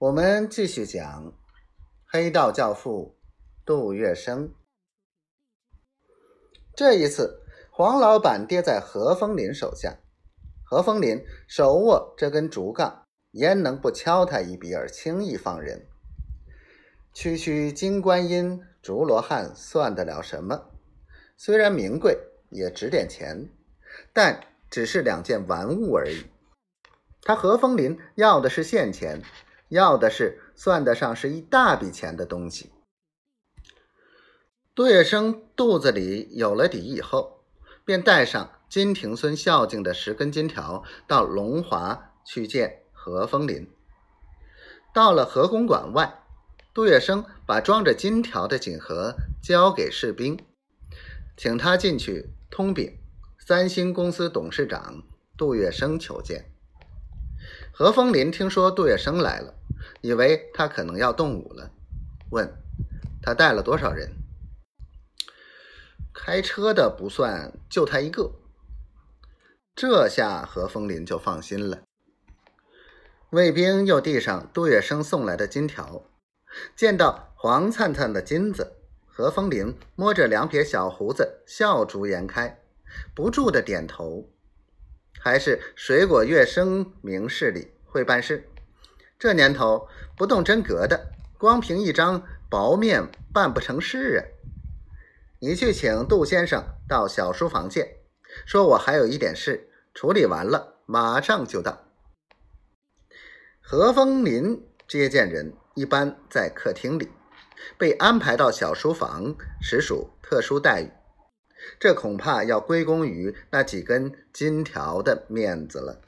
我们继续讲黑道教父杜月笙。这一次，黄老板跌在何风林手下，何风林手握这根竹杠，焉能不敲他一笔而轻易放人？区区金观音、竹罗汉算得了什么？虽然名贵，也值点钱，但只是两件玩物而已。他何风林要的是现钱。要的是算得上是一大笔钱的东西。杜月笙肚子里有了底以后，便带上金庭孙孝敬的十根金条，到龙华去见何风林。到了何公馆外，杜月笙把装着金条的锦盒交给士兵，请他进去通禀三星公司董事长杜月笙求见。何风林听说杜月笙来了。以为他可能要动武了，问他带了多少人？开车的不算，就他一个。这下何风林就放心了。卫兵又递上杜月笙送来的金条，见到黄灿灿的金子，何风林摸着两撇小胡子，笑逐颜开，不住的点头。还是水果月生明事理，会办事。这年头不动真格的，光凭一张薄面办不成事啊！你去请杜先生到小书房见，说我还有一点事，处理完了马上就到。何风林接见人一般在客厅里，被安排到小书房实属特殊待遇，这恐怕要归功于那几根金条的面子了。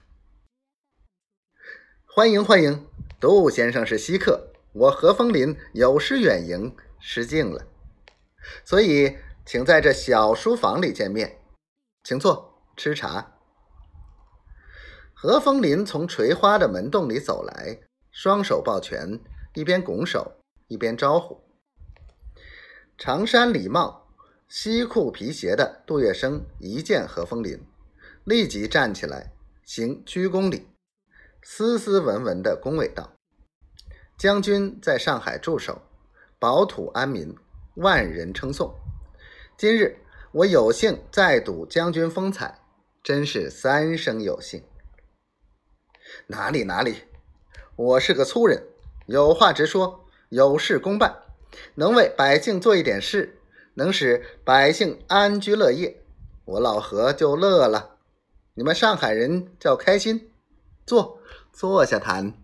欢迎欢迎，杜先生是稀客，我何风林有失远迎，失敬了，所以请在这小书房里见面，请坐吃茶。何风林从垂花的门洞里走来，双手抱拳，一边拱手一边招呼。长衫礼帽、西裤皮鞋的杜月笙一见何风林，立即站起来行鞠躬礼。斯斯文文的恭维道：“将军在上海驻守，保土安民，万人称颂。今日我有幸再睹将军风采，真是三生有幸。哪里哪里，我是个粗人，有话直说，有事公办，能为百姓做一点事，能使百姓安居乐业，我老何就乐了。你们上海人叫开心。”坐，坐下谈。